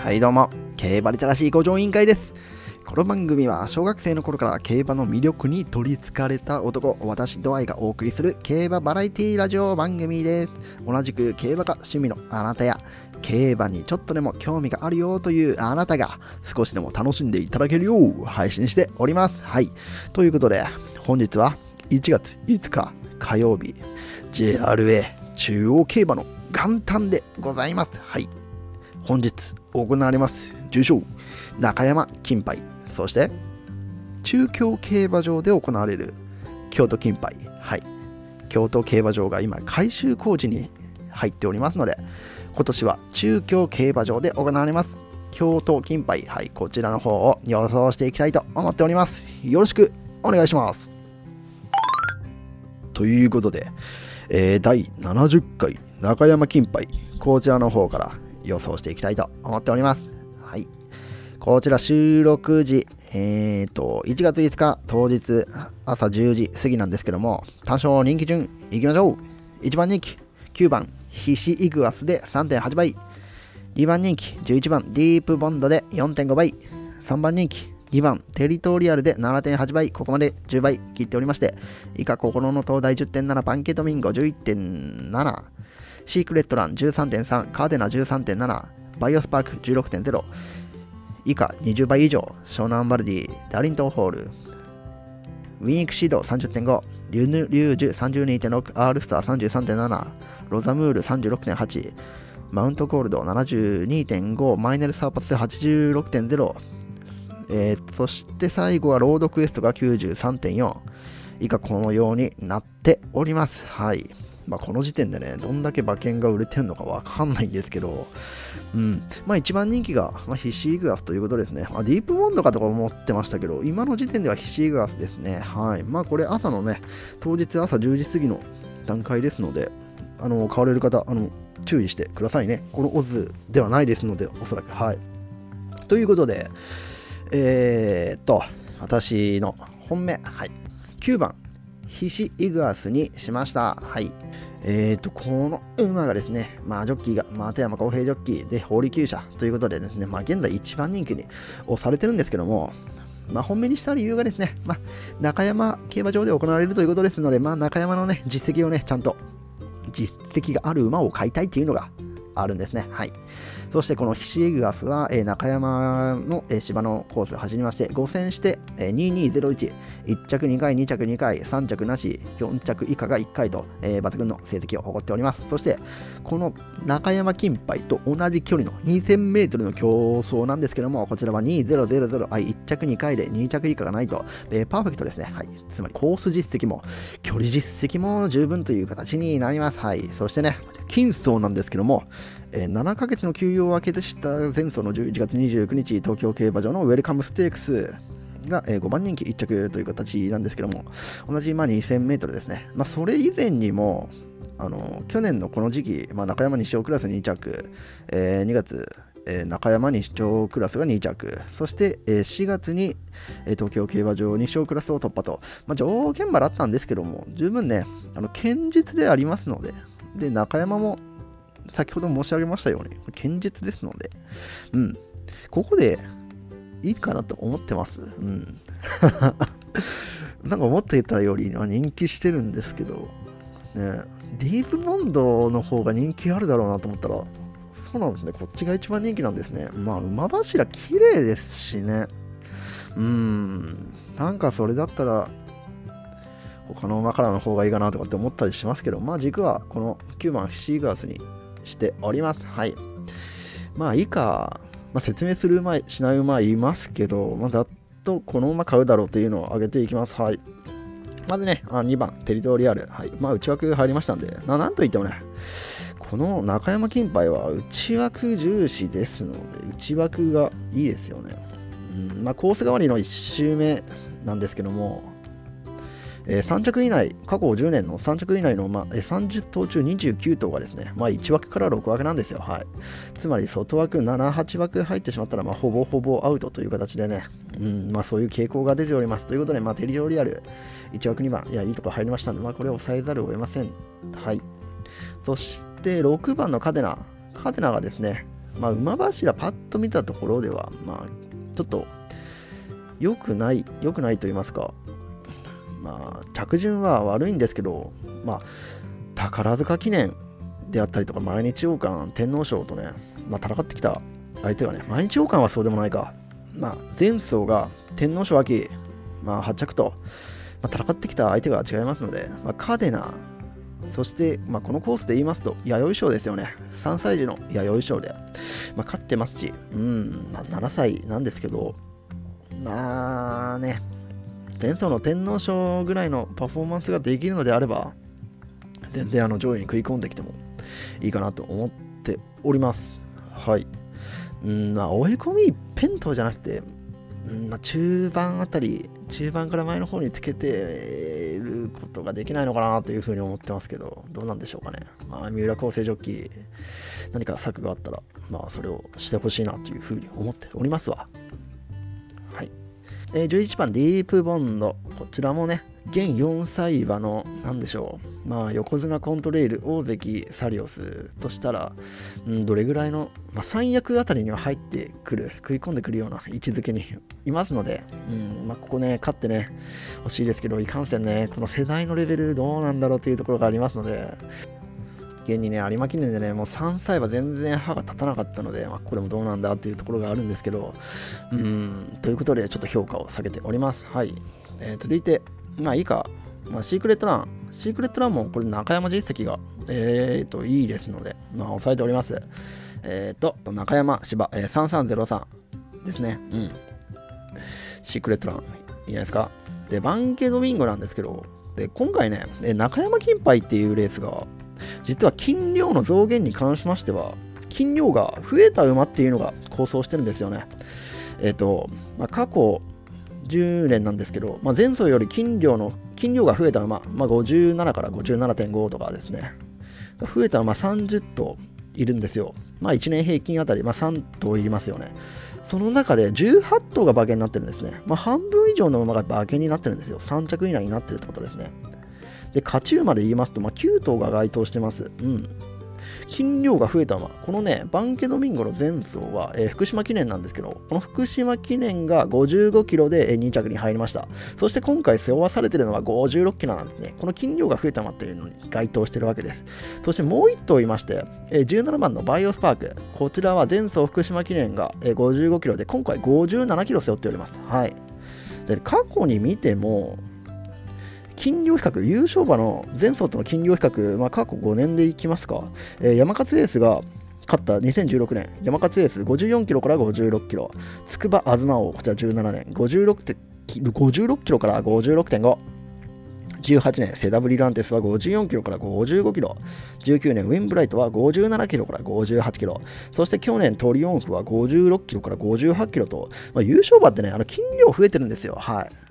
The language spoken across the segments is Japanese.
はいどうも、競馬リテラシー向上委員会です。この番組は小学生の頃から競馬の魅力に取りつかれた男、私ドアイがお送りする競馬バラエティラジオ番組です。同じく競馬が趣味のあなたや、競馬にちょっとでも興味があるよというあなたが少しでも楽しんでいただけるよう配信しております。はい。ということで、本日は1月5日火曜日、JRA 中央競馬の元旦でございます。はい。本日行われます重賞中山金杯そして中京競馬場で行われる京都金杯。はい。京都競馬場が今改修工事に入っておりますので今年は中京競馬場で行われます。京都金杯。はい。こちらの方を予想していきたいと思っております。よろしくお願いします。ということで、えー第70回中山金杯。こちらの方から予想していきたいと思っております。はい。こちら収録時、えーと、1月5日当日朝10時過ぎなんですけども、単勝人気順いきましょう。1番人気、9番、ヒシイグアスで3.8倍。2番人気、11番、ディープボンドで4.5倍。3番人気、2番、テリトリアルで7.8倍。ここまで10倍切っておりまして、以下、心の東大10.7、バンケットミンゴ11.7。シークレットラン13.3、カーデナ13.7、バイオスパーク16.0、以下20倍以上、湘南バルディ、ダリントンホール、ウィニックシード30.5、リュヌ・リュージュ32.6、アールスター33.7、ロザムール36.8、マウントゴールド72.5、マイネルサーパス86.0、えー、そして最後はロードクエストが93.4、以下このようになっております。はい。まあ、この時点でね、どんだけ馬券が売れてるのかわかんないんですけど、うん。まあ、一番人気が、まあ、ヒシイグアスということですね。まあ、ディープモンドかとか思ってましたけど、今の時点ではヒシイグアスですね。はい。まあ、これ朝のね、当日朝10時過ぎの段階ですので、あの、買われる方、あの、注意してくださいね。このオズではないですので、おそらく。はい。ということで、えー、っと、私の本命、はい。9番、ヒシイグアスにしました。はい。えーと、この馬がですね、まあ、ジョッキーが、松山公平ジョッキーで、法理厩舎ということでですね、まあ、現在一番人気にをされてるんですけども、まあ、本命にした理由がですね、まあ、中山競馬場で行われるということですので、まあ、中山のね、実績をね、ちゃんと、実績がある馬を買いたいっていうのがあるんですね。はい。そしてこのヒシエグアスは、え中山の、え芝のコースを走りまして、5戦して、えー2201、1着2回、2着2回、3着なし、4着以下が1回と、え抜群の成績を誇っております。そして、この中山金杯と同じ距離の2000メートルの競争なんですけども、こちらは2000、はい、1着2回で2着以下がないと、えパーフェクトですね。はい。つまりコース実績も、距離実績も十分という形になります。はい。そしてね、金層なんですけども、えー7ヶ月の休養を明けてした前走の11月29日、東京競馬場のウェルカムステークスが、えー5番人気1着という形なんですけども、同じまあ2000メートルですね。まあ、それ以前にも、あの去年のこの時期、まあ、中山西尾クラス2着、えー2月、中山西尾クラスが2着、そして、えー4月に、東京競馬場西尾クラスを突破と、まあ、条件馬だったんですけども、十分ね、あの堅実でありますので、で、中山も先ほど申し上げましたように、堅実ですので、うん、ここでいいかなと思ってます。うん。なんか思っていたよりは人気してるんですけど、ね、ディープボンドの方が人気あるだろうなと思ったら、そうなんですね、こっちが一番人気なんですね。まあ、馬柱綺麗ですしね。うん、なんかそれだったら、他の馬からの方がいいかなとかって思ったりしますけど、まあ軸はこの9番シーガースにしております。はい。まあ以下、まあ、説明する馬、しない馬いますけど、まあ、ざっとこの馬買うだろうというのを挙げていきます。はい。まずね、あ2番、テリトリアル。はい。まあ内枠入りましたんで、ななんといってもね、この中山金杯は内枠重視ですので、内枠がいいですよね。うんまあ、コース代わりの1周目なんですけども、えー3着以内、過去10年の3着以内の、まあ、30頭中29頭がですね、まあ、1枠から6枠なんですよ。はい。つまり、外枠7、8枠入ってしまったら、まあ、ほぼほぼアウトという形でね、うん、まあ、そういう傾向が出ております。ということで、まあ、テリトリアル、1枠2番、いや、いいとこ入りましたんで、まあ、これを抑えざるを得ません。はい。そして、6番のカデナ。カデナがですね、まあ、馬柱パッと見たところでは、まあ、ちょっと良くない、良くないと言いますか、まあ、着順は悪いんですけど、まあ、宝塚記念であったりとか、毎日王冠、天皇賞とね、まあ、戦ってきた相手がね、毎日王冠はそうでもないか、まあ、前走が天皇賞秋、まあ、8着と、まあ、戦ってきた相手が違いますので、まあ、カデナ、そして、まあ、このコースで言いますと、弥生賞ですよね。3歳児の弥生賞で、まあ、勝ってますし、うん、7歳なんですけど、まあね、前走の天皇賞ぐらいのパフォーマンスができるのであれば、全然あの上位に食い込んできてもいいかなと思っております。はい。うんまあ、追い込み一辺倒じゃなくて、うんまあ、中盤あたり、中盤から前の方につけてることができないのかなというふうに思ってますけど、どうなんでしょうかね。まあ、三浦厚生ジョッキー、何か策があったら、まあ、それをしてほしいなというふうに思っておりますわ。えー、11番、ディープボンド。こちらもね、現4歳馬の、何でしょう、まあ、横綱コントレイル、大関サリオスとしたら、うん、どれぐらいの、まあ、三役あたりには入ってくる、食い込んでくるような位置づけにいますので、うんまあ、ここね、勝ってね、欲しいですけど、いかんせんね、この世代のレベルどうなんだろうというところがありますので、現にね、有馬記念でね、もう3歳は全然歯が立たなかったので、まあ、これもどうなんだっていうところがあるんですけど、うん、ということで、ちょっと評価を下げております。はい。えー、続いて、まあいいか。まあ、シークレットラン。シークレットランもこれ中山実績が、えーと、いいですので、まあ抑えております。えっ、と、中山芝、えー、3303ですね。うん。シークレットラン、いいじゃないですか。で、バンケドミンゴなんですけど、で、今回ね、中山金杯っていうレースが、実は金量の増減に関しましては、金量が増えた馬っていうのが構想してるんですよね。えっ、ー、と、まあ、過去10年なんですけど、まあ、前走より金量の金量が増えた馬、まあ、57から57.5とかですね。増えた馬30頭いるんですよ。まあ1年平均あたり、まあ、3頭いりますよね。その中で18頭が馬券になってるんですね、まあ、半分以上の馬が馬券になってるんですよ。3着以内になってるってことですね。で勝ち馬で言いますと、まあ、9頭が該当してますうん金量が増えた馬、このね、バンケドミンゴの前走は、えー、福島記念なんですけど、この福島記念が55キロで、え2着に入りました。そして今回背負わされてるのは56キロなんですね。この金量が増えた馬っていうのに該当してるわけです。そしてもう1頭いまして、えー、17番のバイオスパーク。こちらは前走福島記念が、えー、55キロで、今回57キロ背負っております。はい。で過去に見ても、金量比較、優勝馬の前走との金量比較、まあ、過去5年でいきますか、えー、山勝エースが勝った2016年、山勝エース54キロから56キロ、筑波東王、こちら17年、56, 56キロから56.5。18年、セダブリランテスは54キロから55キロ。19年、ウィンブライトは57キロから58キロ。そして去年、トリオンフは56キロから58キロと、まあ、優勝馬ってね、あの筋量増えてるんですよ。はい。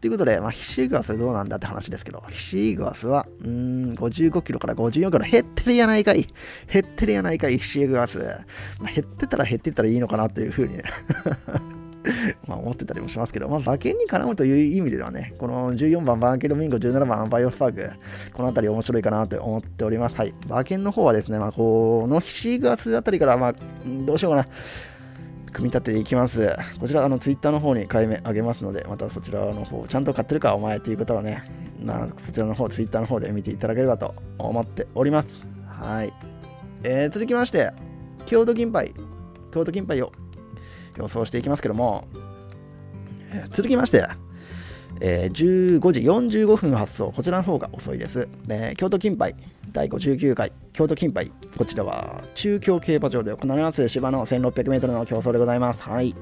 ということで、まあ、ヒシーグアスどうなんだって話ですけど、ヒシーグアスは、うーん、55キロから54キロ、減ってるやないかい。減ってるやないかい、ヒシーグアス。まあ、減ってたら減ってたらいいのかなというふうにね まあ思ってたりもしますけど、まあ、馬券に絡むという意味ではね、この14番バーケドミンゴ、17番バイオスパーク、この辺り面白いかなと思っております。はい。馬券の方はですね、まあ、このヒシーグアスあたりから、まあ、どうしようかな。組み立てていきます。こちら、あの、ツイッターの方に買い目あげますので、またそちらの方、ちゃんと買ってるか、お前ということはね、なそちらの方、ツイッターの方で見ていただければと思っております。はい。えー、続きまして、京都金杯、京都金杯を予想していきますけども、えー、続きまして、えー、15時45分発送、こちらの方が遅いです。えー、京都金杯、第59回京都金杯。こちらは中京競馬場で行われます芝の 1600m の競争でございます。はい。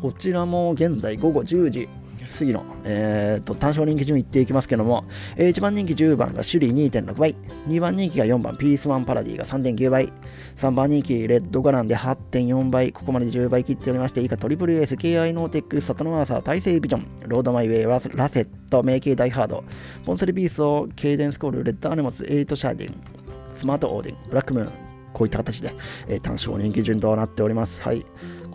こちらも現在午後10時。過ぎの、えーと、単勝人気順いっていきますけども、えー、1番人気10番が首里2.6倍、2番人気が4番ピースワンパラディが3.9倍、3番人気レッドガランで8.4倍、ここまで10倍切っておりまして、以下トリプルエース、KI ノーテック、サトノマーサー、大西ビジョン、ロードマイウェイ、ラセット、メイケイダイハード、ボンセルヴィーソケイデンスコール、レッドアネモス、エントシャイデン、スマートオーディン、ブラックムーン、こういった形で、えー、単勝人気順となっております。はい。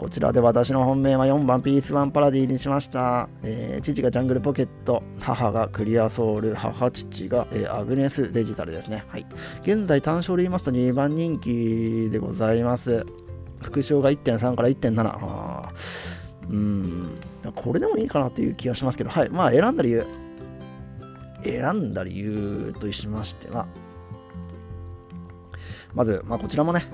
こちらで私の本命は4番ピースワンパラディにしました。えー、父がジャングルポケット、母がクリアソウル、母父が、えー、アグネスデジタルですね。はい。現在単勝で言いますと2番人気でございます。複勝が1.3から1.7。うん、これでもいいかなっていう気がしますけど、はい。まあ、選んだ理由。選んだ理由としましては、まず、まあ、こちらもね、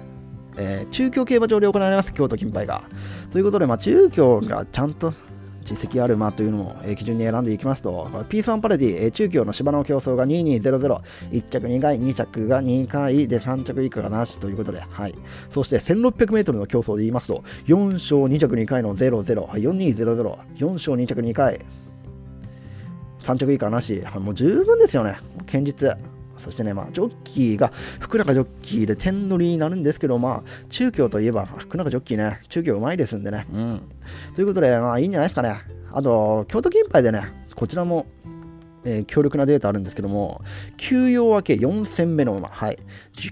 えー、中京競馬場で行われます、京都金杯が。ということで、まあ、中京がちゃんと実績ある馬というのを、えー、基準に選んでいきますと、ピースワンパレディ、えー、中京の芝の競争が2200、1着2回、2着が2回で3着以下がなしということで、はい。そして 1600m の競争で言いますと、4勝2着2回の00、4200、4勝2着2回、3着以下なし、もう十分ですよね、堅実。そしてね、まあ、ジョッキーが福永ジョッキーで点乗りになるんですけど、まあ、中京といえば福永ジョッキーね、中京うまいですんでね。うん。ということで、まあ、いいんじゃないですかね。あと、京都金杯でね、こちらも、えー、強力なデータあるんですけども、休養明け4戦目の馬、はい。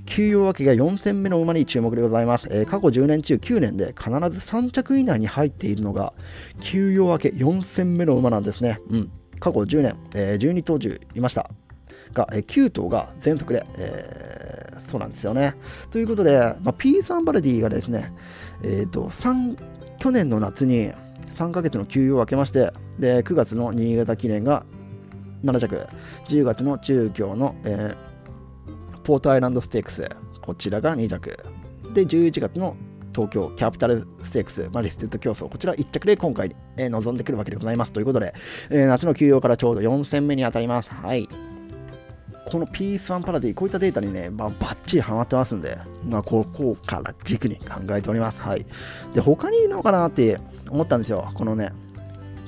休養明けが4戦目の馬に注目でございます。えー、過去10年中9年で必ず3着以内に入っているのが、休養明け4戦目の馬なんですね。うん。過去10年、えー、12頭中いました。が、え9頭が全速で、えー、そうなんですよね。ということで、まあ、ピース・アンバルディがですね、えーと、去年の夏に3ヶ月の休養を明けまして、で9月の新潟記念が7着、10月の中京の、えー、ポートアイランドステークス、こちらが2着、で11月の東京キャピタルステークス、まあ、リステッド競争、こちら1着で今回、えー、臨んでくるわけでございます。ということで、えー、夏の休養からちょうど4戦目に当たります。はい。このピースワンパラディ、こういったデータにね、まあ、バッチリハマってますんで、まあ、ここから軸に考えております。はい。で、他にいるのかなって思ったんですよ。このね、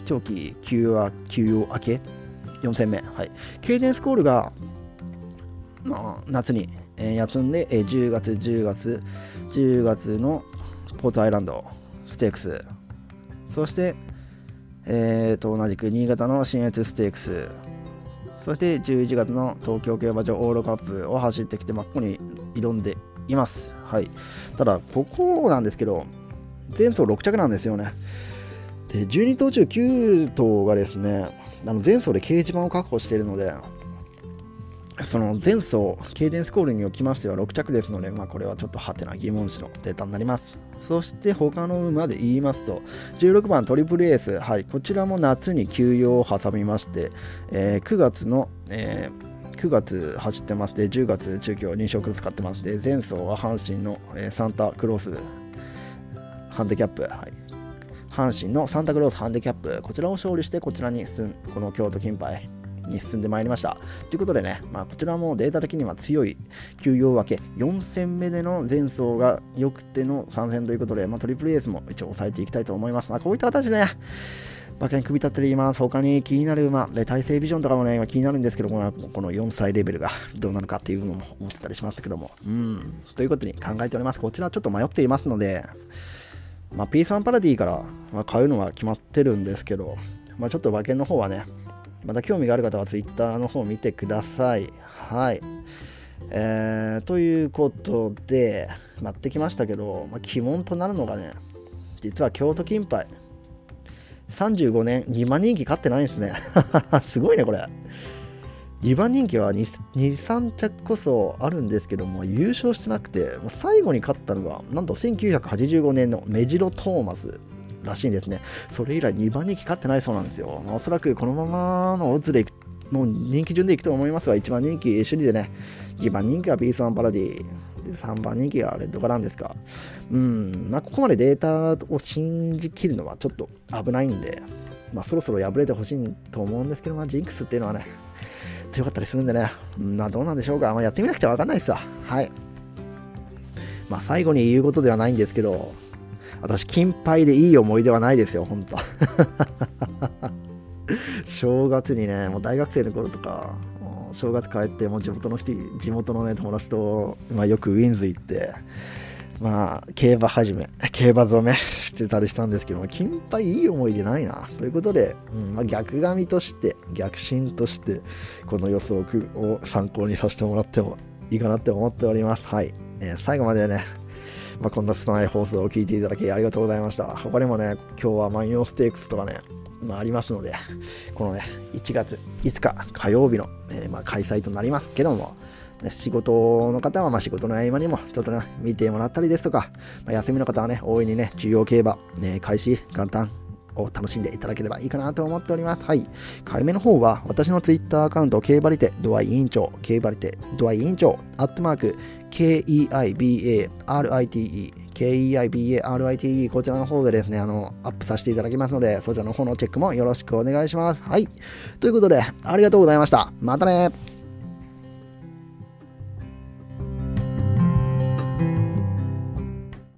長期休養休養明け？4戦目。はい。ケイデンスコールが、まあ、夏に、えー、休んで、えー、10月、10月、10月のポートアイランドステークス、そして、えー、と同じく新潟の新越ステークス、そして11月の東京競馬場オールカップを走ってきて、まあ、ここに挑んでいます。はい。ただ、ここなんですけど、前走6着なんですよね。で、12頭中9頭がですね、あの前走で掲示板を確保しているので、その前走、ケイデンスコールにおきましては6着ですので、まあ、これはちょっとハテな疑問視のデータになります。そして他の馬で言いますと、16番トリプルエース、はい、こちらも夏に休養を挟みまして、えー、9月の、えー、9月走ってますで、10月中京認証クロス買ってますで、前走は阪神の、えー、サンタクロースハンデキャップ、はい、阪神のサンタクロースハンデキャップ、こちらを勝利して、こちらに進ん、この京都金杯、に進んでまいりました。ということでね、まあ、こちらもデータ的には強い休養分け、4戦目での前走が良くての参戦ということで、まあ、トリプルエースも一応抑えていきたいと思います。まあ、こういった形でね、馬券組み立てています。他に気になる馬、で体制ビジョンとかもね、今気になるんですけども、この4歳レベルがどうなのかっていうのも思ってたりしますけども。うん。ということに考えております。こちらちょっと迷っていますので、まあ、P3 パラディから、買うのは決まってるんですけど、まあ、ちょっと馬券の方はね、また興味がある方は Twitter の方を見てください。はい。えー、ということで、待ってきましたけど、まあ、鬼門となるのがね、実は京都金杯。35年、2番人気勝ってないんですね。すごいね、これ。2番人気は2、3着こそあるんですけども、優勝してなくて、最後に勝ったのが、なんと1985年のメジロ・トーマス。らしいんですね。それ以来2番人気勝ってないそうなんですよ。おそらくこのままのオッズでの人気順でいくと思いますが、1番人気、首里でね、2番人気はピースワンパラディ、3番人気はレッドカランですか。うん、まあ、ここまでデータを信じきるのはちょっと危ないんで、まあ、そろそろ敗れてほしいと思うんですけど、まあ、ジンクスっていうのはね、強かったりするんでね、まあ、どうなんでしょうか。まあ、やってみなくちゃわかんないですわ。はい。まあ、最後に言うことではないんですけど、私、金杯でいい思い出はないですよ、ほんと。正月にね、もう大学生の頃とか、正月帰って、もう地元の人、地元のね、友達と、まあ、よくウィンズ行って、まあ、競馬始め、競馬染め してたりしたんですけども、金杯いい思い出ないな。ということで、うんまあ、逆髪として、逆進として、この予想を参考にさせてもらってもいいかなって思っております。はい。えー、最後までね、まあ、こんな拙い放送を聞いていただきありがとうございました。他にもね、今日は万葉ステークスとかね、まあ、ありますので、このね、1月5日火曜日の、えー、まあ、開催となりますけども、仕事の方はま仕事の合間にもちょっとね、見てもらったりですとか、まあ、休みの方はね、大いにね、中央競馬、ね、開始、簡単、を楽しんでいただければいいかなと思っております。はい。回目の方は、私のツイッターアカウント、競馬りて、ドアイ委員長、競馬りて、ドアイ委員長、アットマーク、KEIBARITE、KEIBARITE、こちらの方でですね、あの、アップさせていただきますので、そちらの方のチェックもよろしくお願いします。はい。ということで、ありがとうございました。またね